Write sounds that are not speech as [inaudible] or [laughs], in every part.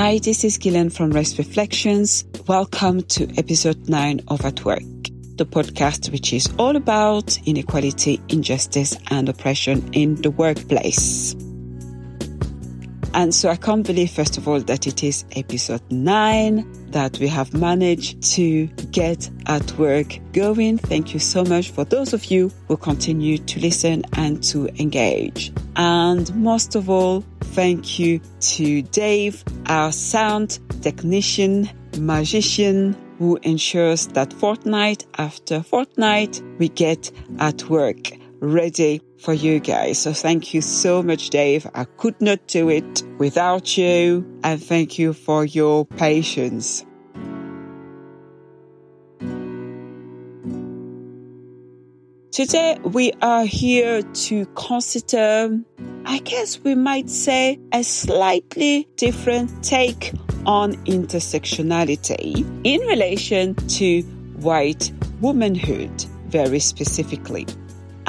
Hi, this is Guilaine from Race Reflections. Welcome to episode 9 of At Work, the podcast which is all about inequality, injustice, and oppression in the workplace. And so I can't believe, first of all, that it is episode 9 that we have managed to get at work going. Thank you so much for those of you who continue to listen and to engage. And most of all, thank you to Dave, our sound technician, magician, who ensures that fortnight after fortnight we get at work ready for you guys. So thank you so much, Dave. I could not do it without you. And thank you for your patience. Today we are here to consider, I guess we might say, a slightly different take on intersectionality in relation to white womanhood, very specifically.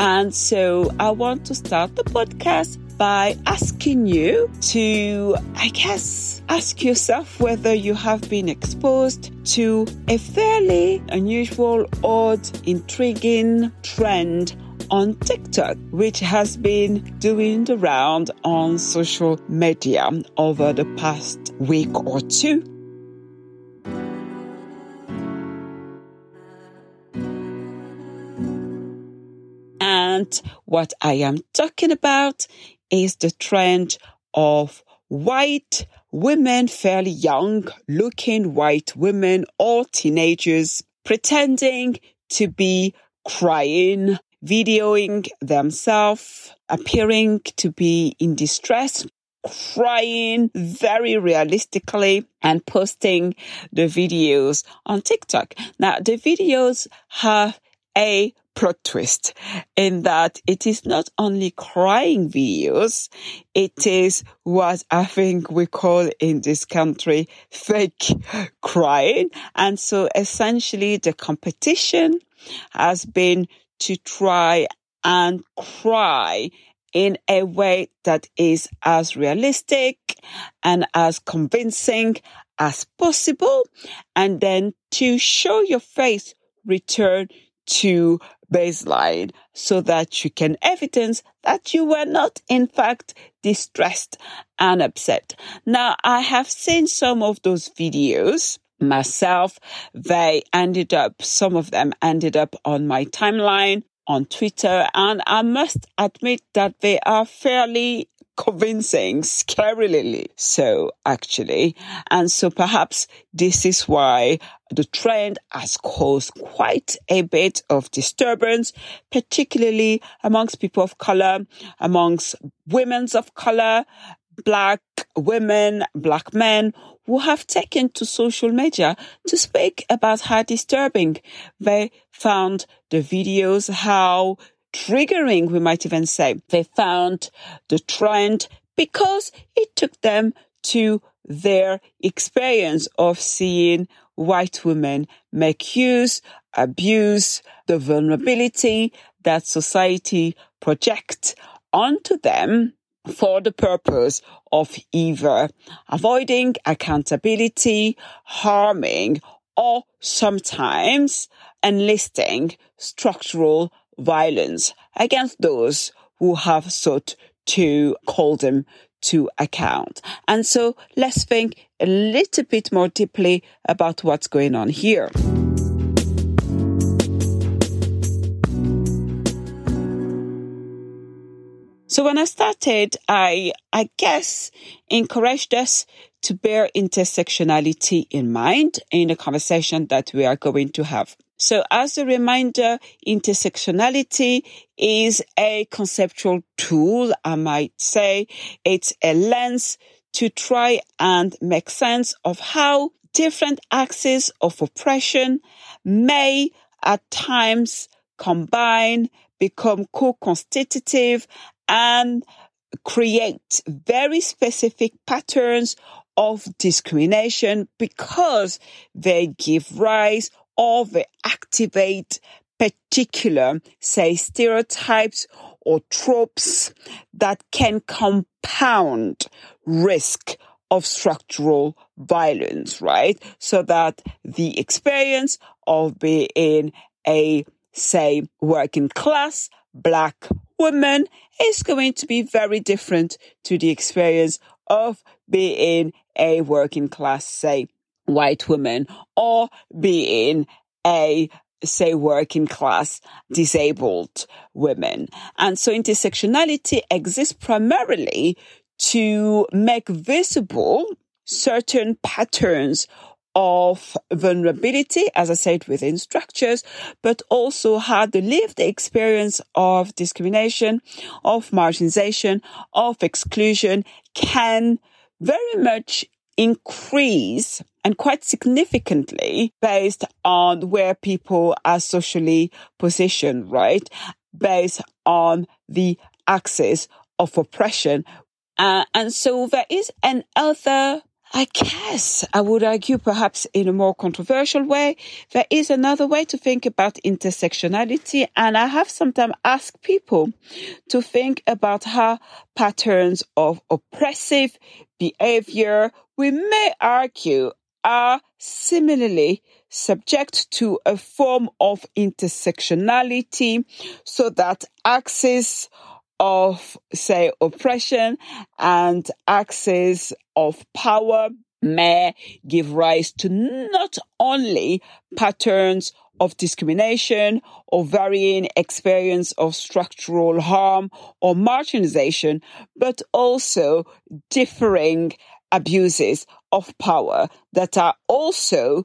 And so I want to start the podcast by asking you to, I guess, ask yourself whether you have been exposed to a fairly unusual, odd, intriguing trend on TikTok, which has been doing the round on social media over the past week or two. What I am talking about is the trend of white women, fairly young looking white women, or teenagers, pretending to be crying, videoing themselves, appearing to be in distress, crying very realistically and posting the videos on TikTok. Now, the videos have a plot twist in that it is not only crying videos, it is what I think we call in this country fake [laughs] crying. And so essentially the competition has been to try and cry in a way that is as realistic and as convincing as possible. And then to show your face return to baseline so that you can evidence that you were not in fact distressed and upset. Now I have seen some of those videos myself. They ended up, some of them ended up on my timeline on Twitter and I must admit that they are fairly convincing, scarily so actually. And so perhaps this is why the trend has caused quite a bit of disturbance, particularly amongst people of color, amongst women of color, black women, black men who have taken to social media to speak about how disturbing they found the videos, how triggering, we might even say. They found the trend because it took them to their experience of seeing white women make use, abuse the vulnerability that society project onto them for the purpose of either avoiding accountability, harming, or sometimes enlisting structural violence against those who have sought to call them to account. And so let's think a little bit more deeply about what's going on here. So when I started, I, I guess encouraged us to bear intersectionality in mind in the conversation that we are going to have. So as a reminder, intersectionality is a conceptual tool, I might say. It's a lens to try and make sense of how different axes of oppression may at times combine, become co-constitutive and create very specific patterns of discrimination because they give rise or they activate particular, say, stereotypes or tropes that can compound risk of structural violence, right? So that the experience of being a, say, working class black woman is going to be very different to the experience of being a working class, say, white woman or being a say working class disabled women. And so intersectionality exists primarily to make visible certain patterns of vulnerability, as I said, within structures, but also how the lived experience of discrimination, of marginalization, of exclusion can very much increase and quite significantly based on where people are socially positioned, right? Based on the axis of oppression. Uh, and so there is an other I guess I would argue perhaps in a more controversial way, there is another way to think about intersectionality. And I have sometimes asked people to think about how patterns of oppressive behavior, we may argue are similarly subject to a form of intersectionality so that axis of, say, oppression and axis of power may give rise to not only patterns of discrimination or varying experience of structural harm or marginalization, but also differing abuses of power that are also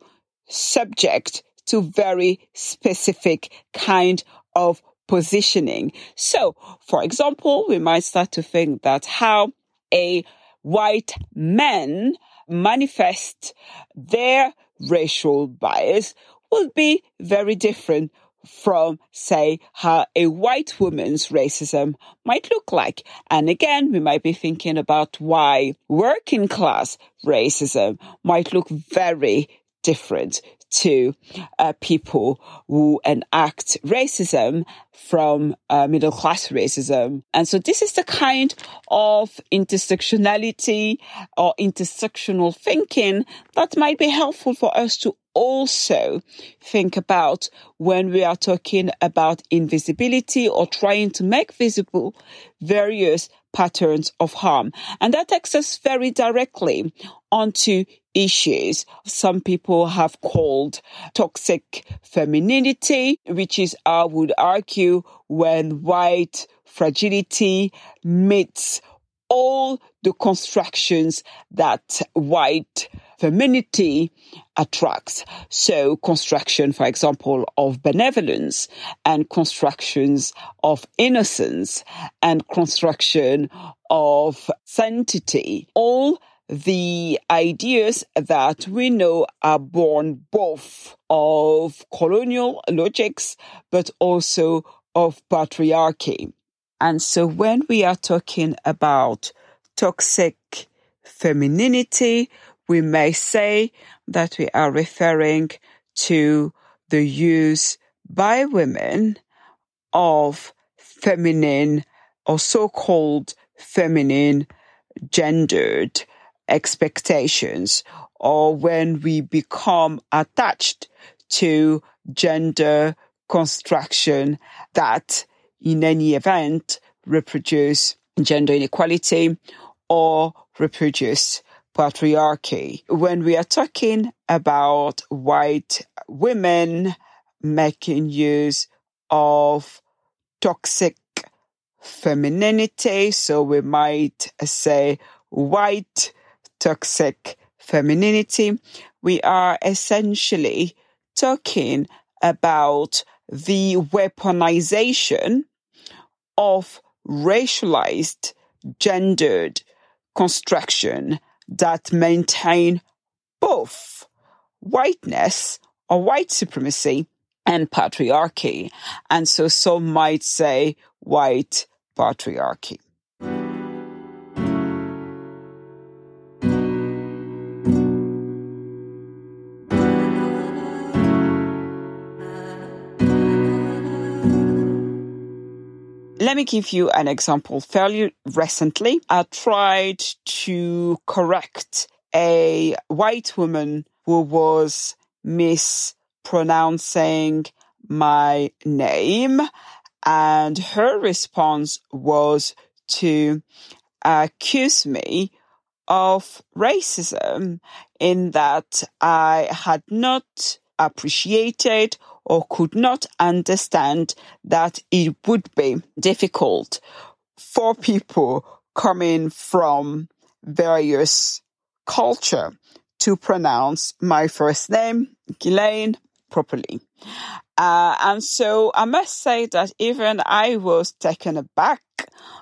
subject to very specific kind of positioning. So, for example, we might start to think that how a white man manifests their racial bias will be very different from, say, how a white woman's racism might look like. And again, we might be thinking about why working class racism might look very different to uh, people who enact racism from uh, middle class racism. And so this is the kind of intersectionality or intersectional thinking that might be helpful for us to also think about when we are talking about invisibility or trying to make visible various patterns of harm. And that takes us very directly onto issues some people have called toxic femininity, which is, I would argue, when white fragility meets all the constructions that white femininity attracts. So construction, for example, of benevolence and constructions of innocence and construction of sanctity, all the ideas that we know are born both of colonial logics, but also of patriarchy. And so when we are talking about toxic femininity, we may say that we are referring to the use by women of feminine or so-called feminine gendered expectations or when we become attached to gender construction that in any event reproduce gender inequality or reproduce patriarchy. When we are talking about white women making use of toxic femininity, so we might say white toxic femininity, we are essentially talking about the weaponization of racialized, gendered construction that maintain both whiteness or white supremacy and patriarchy. And so some might say white patriarchy. Let me give you an example. Fairly recently, I tried to correct a white woman who was mispronouncing my name and her response was to accuse me of racism in that I had not appreciated or could not understand that it would be difficult for people coming from various culture to pronounce my first name, Guilaine, properly. Uh, and so I must say that even I was taken aback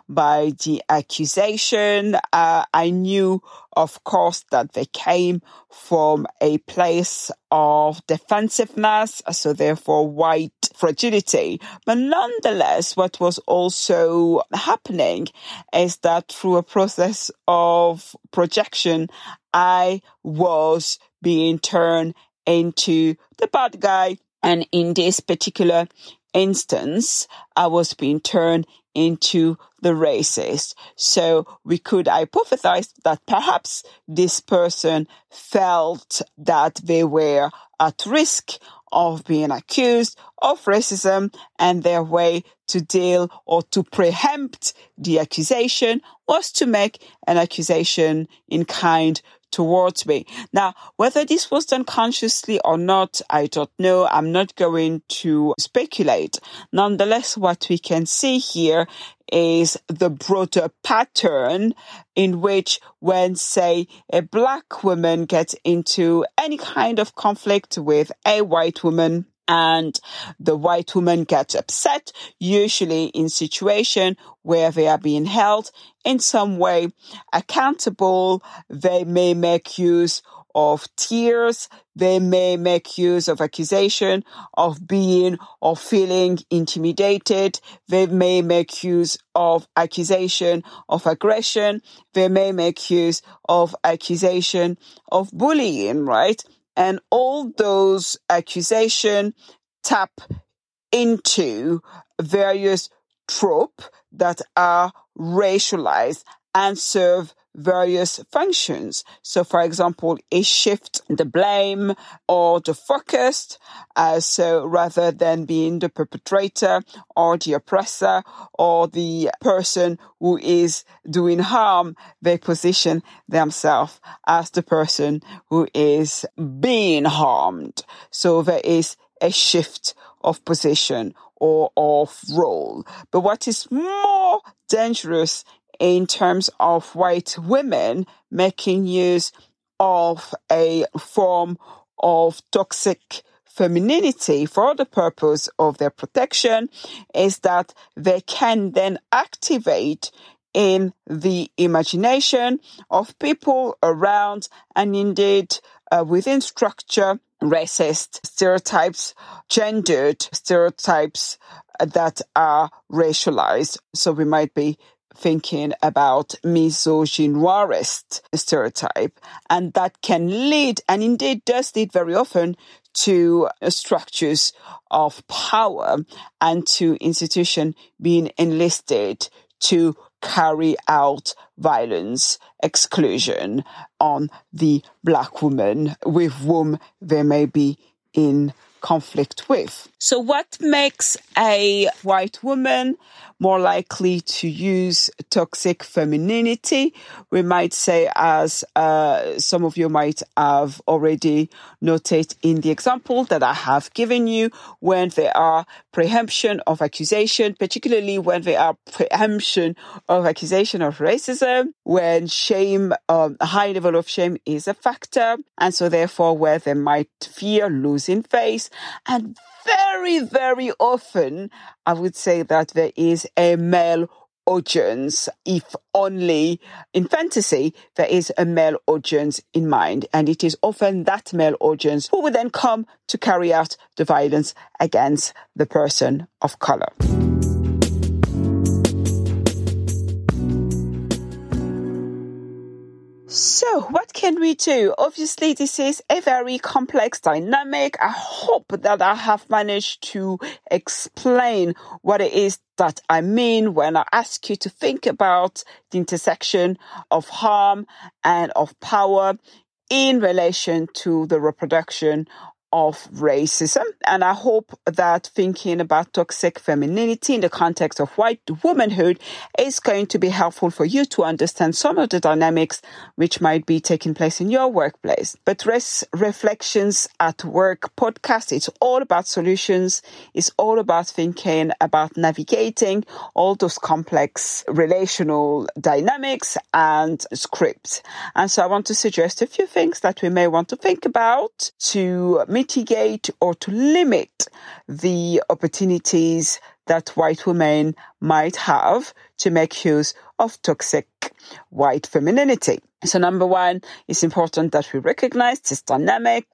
by the accusation. Uh, I knew, of course, that they came from a place of defensiveness, so therefore white fragility. But nonetheless, what was also happening is that through a process of projection, I was being turned into the bad guy. And in this particular instance, I was being turned into the racist. So we could hypothesize that perhaps this person felt that they were at risk of being accused of racism and their way to deal or to preempt the accusation was to make an accusation in kind towards me. Now, whether this was done consciously or not, I don't know. I'm not going to speculate. Nonetheless, what we can see here is the broader pattern in which when, say, a black woman gets into any kind of conflict with a white woman, and the white woman gets upset, usually in situation where they are being held in some way accountable. They may make use of tears. They may make use of accusation of being or feeling intimidated. They may make use of accusation of aggression. They may make use of accusation of bullying, right? And all those accusations tap into various tropes that are racialized and serve various functions. So, for example, a shift the blame or the focus. Uh, so rather than being the perpetrator or the oppressor or the person who is doing harm, they position themselves as the person who is being harmed. So there is a shift of position or of role. But what is more dangerous in terms of white women making use of a form of toxic femininity for the purpose of their protection is that they can then activate in the imagination of people around and indeed uh, within structure racist stereotypes, gendered stereotypes that are racialized. So we might be thinking about misogynoirist stereotype. And that can lead, and indeed does lead very often to structures of power and to institution being enlisted to carry out violence, exclusion on the black woman with whom they may be in conflict with. So what makes a white woman more likely to use toxic femininity? We might say, as uh, some of you might have already noted in the example that I have given you, when there are preemption of accusation, particularly when there are preemption of accusation of racism, when shame, um, a high level of shame is a factor, and so therefore where they might fear losing face, and very, very often, I would say that there is a male audience, if only in fantasy, there is a male audience in mind. And it is often that male audience who would then come to carry out the violence against the person of color. So, what we do? Obviously, this is a very complex dynamic. I hope that I have managed to explain what it is that I mean when I ask you to think about the intersection of harm and of power in relation to the reproduction of racism. And I hope that thinking about toxic femininity in the context of white womanhood is going to be helpful for you to understand some of the dynamics which might be taking place in your workplace. But Race Reflections at Work podcast, it's all about solutions. It's all about thinking about navigating all those complex relational dynamics and scripts. And so I want to suggest a few things that we may want to think about to meet mitigate or to limit the opportunities that white women might have to make use of toxic white femininity. So number one, it's important that we recognize this dynamic.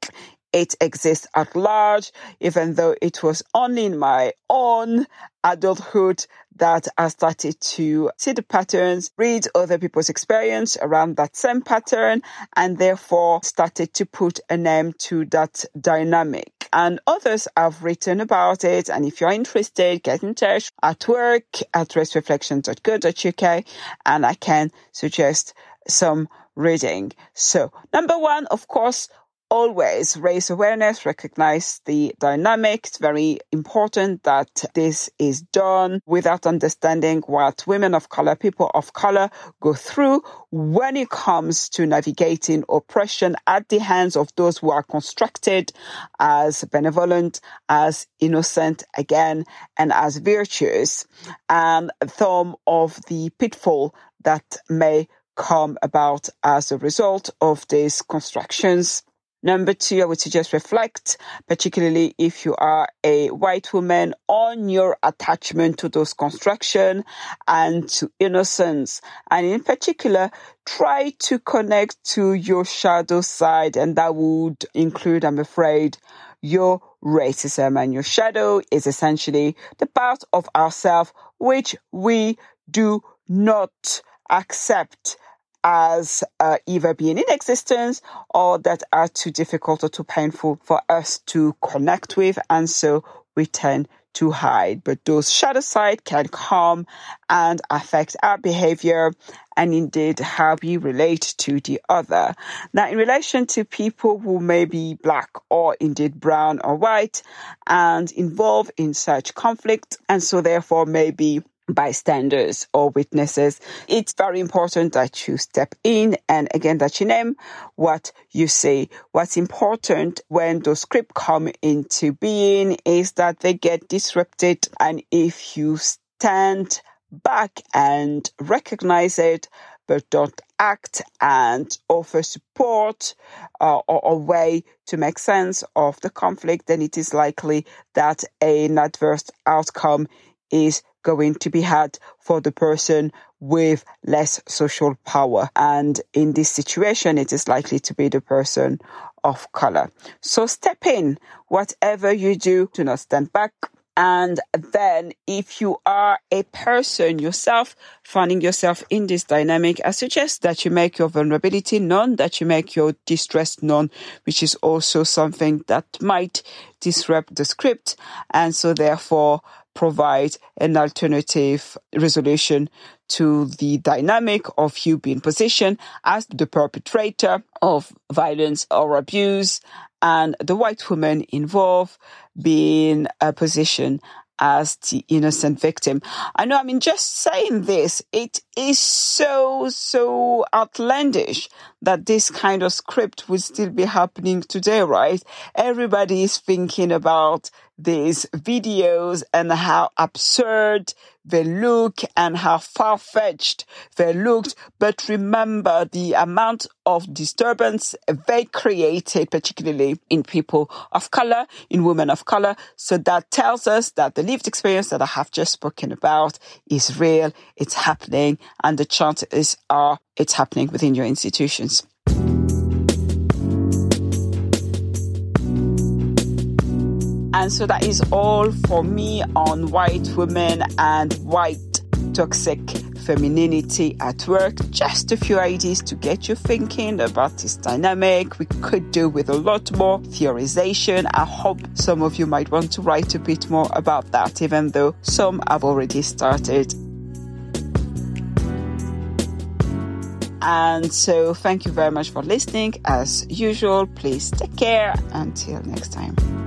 It exists at large, even though it was only in my own adulthood that I started to see the patterns, read other people's experience around that same pattern, and therefore started to put a name to that dynamic. And others have written about it. And if you're interested, get in touch at work at racereflections.co.uk and I can suggest some reading. So number one, of course, always raise awareness, recognize the dynamic. It's very important that this is done without understanding what women of color, people of color go through when it comes to navigating oppression at the hands of those who are constructed as benevolent, as innocent again, and as virtuous, and some of the pitfall that may come about as a result of these constructions. Number two, I would suggest reflect, particularly if you are a white woman, on your attachment to those construction and to innocence. And in particular, try to connect to your shadow side. And that would include, I'm afraid, your racism. And your shadow is essentially the part of ourselves which we do not accept as uh, either being in existence or that are too difficult or too painful for us to connect with. And so we tend to hide. But those shadow side can come and affect our behavior and indeed how we relate to the other. Now, in relation to people who may be black or indeed brown or white and involved in such conflict and so therefore may be bystanders or witnesses. It's very important that you step in and again that you name what you say. What's important when those scripts come into being is that they get disrupted and if you stand back and recognize it but don't act and offer support uh, or a way to make sense of the conflict, then it is likely that an adverse outcome is going to be had for the person with less social power. And in this situation, it is likely to be the person of color. So step in. Whatever you do, do not stand back. And then if you are a person yourself finding yourself in this dynamic, I suggest that you make your vulnerability known, that you make your distress known, which is also something that might disrupt the script. And so therefore, provide an alternative resolution to the dynamic of you being positioned as the perpetrator of violence or abuse and the white woman involved being uh, a position as the innocent victim. I know, I mean, just saying this, it is so, so outlandish that this kind of script would still be happening today, right? Everybody is thinking about these videos and how absurd they look and how far-fetched they looked. But remember the amount of disturbance they created, particularly in people of color, in women of color. So that tells us that the lived experience that I have just spoken about is real, it's happening, and the chances are it's happening within your institutions. And so that is all for me on white women and white toxic femininity at work. Just a few ideas to get you thinking about this dynamic. We could do with a lot more theorization. I hope some of you might want to write a bit more about that, even though some have already started. And so, thank you very much for listening. As usual, please take care. Until next time.